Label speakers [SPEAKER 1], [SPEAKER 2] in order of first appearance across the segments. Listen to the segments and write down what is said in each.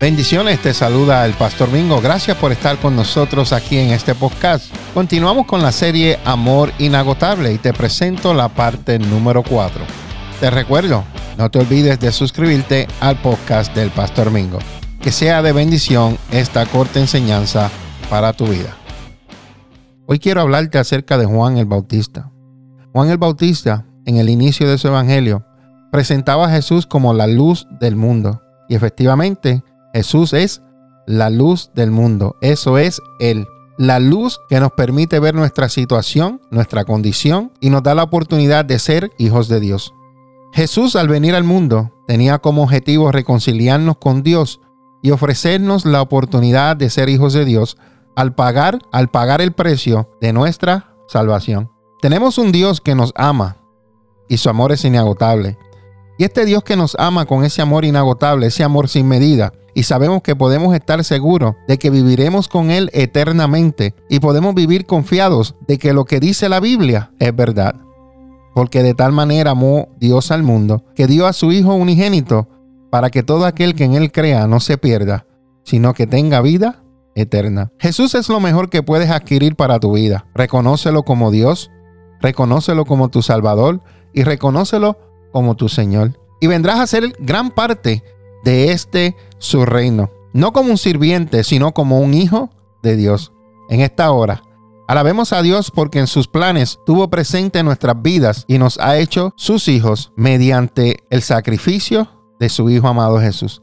[SPEAKER 1] Bendiciones, te saluda el Pastor Mingo. Gracias por estar con nosotros aquí en este podcast. Continuamos con la serie Amor Inagotable y te presento la parte número 4. Te recuerdo, no te olvides de suscribirte al podcast del Pastor Mingo. Que sea de bendición esta corta enseñanza para tu vida. Hoy quiero hablarte acerca de Juan el Bautista. Juan el Bautista, en el inicio de su evangelio, presentaba a Jesús como la luz del mundo. Y efectivamente, Jesús es la luz del mundo. Eso es Él. La luz que nos permite ver nuestra situación, nuestra condición y nos da la oportunidad de ser hijos de Dios. Jesús al venir al mundo tenía como objetivo reconciliarnos con Dios y ofrecernos la oportunidad de ser hijos de Dios al pagar, al pagar el precio de nuestra salvación. Tenemos un Dios que nos ama y su amor es inagotable. Y este Dios que nos ama con ese amor inagotable, ese amor sin medida, y sabemos que podemos estar seguros de que viviremos con Él eternamente y podemos vivir confiados de que lo que dice la Biblia es verdad. Porque de tal manera amó Dios al mundo que dio a su Hijo unigénito para que todo aquel que en Él crea no se pierda, sino que tenga vida eterna. Jesús es lo mejor que puedes adquirir para tu vida. Reconócelo como Dios, reconócelo como tu Salvador y reconócelo como tu Señor. Y vendrás a ser gran parte de este su reino, no como un sirviente, sino como un hijo de Dios. En esta hora, alabemos a Dios porque en sus planes tuvo presente nuestras vidas y nos ha hecho sus hijos mediante el sacrificio de su Hijo amado Jesús.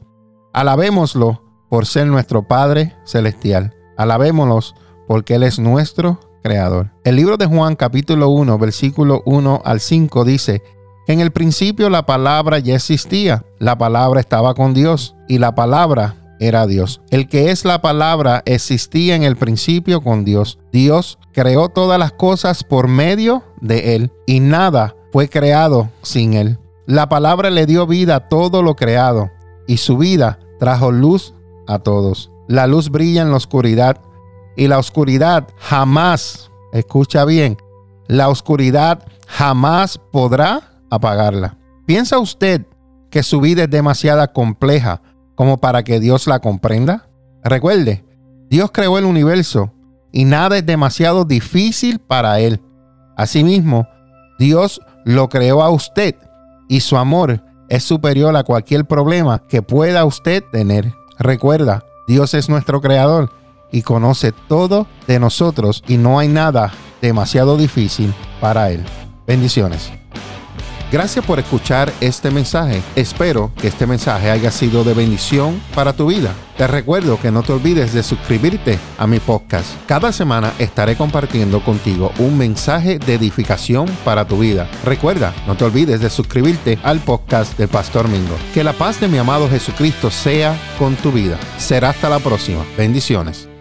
[SPEAKER 1] Alabémoslo por ser nuestro Padre Celestial. Alabémoslo porque Él es nuestro Creador. El libro de Juan capítulo 1, versículo 1 al 5 dice, en el principio la palabra ya existía, la palabra estaba con Dios y la palabra era Dios. El que es la palabra existía en el principio con Dios. Dios creó todas las cosas por medio de Él y nada fue creado sin Él. La palabra le dio vida a todo lo creado y su vida trajo luz a todos. La luz brilla en la oscuridad y la oscuridad jamás, escucha bien, la oscuridad jamás podrá apagarla. ¿Piensa usted que su vida es demasiado compleja como para que Dios la comprenda? Recuerde, Dios creó el universo y nada es demasiado difícil para Él. Asimismo, Dios lo creó a usted y su amor es superior a cualquier problema que pueda usted tener. Recuerda, Dios es nuestro creador y conoce todo de nosotros y no hay nada demasiado difícil para Él. Bendiciones. Gracias por escuchar este mensaje. Espero que este mensaje haya sido de bendición para tu vida. Te recuerdo que no te olvides de suscribirte a mi podcast. Cada semana estaré compartiendo contigo un mensaje de edificación para tu vida. Recuerda, no te olvides de suscribirte al podcast del Pastor Mingo. Que la paz de mi amado Jesucristo sea con tu vida. Será hasta la próxima. Bendiciones.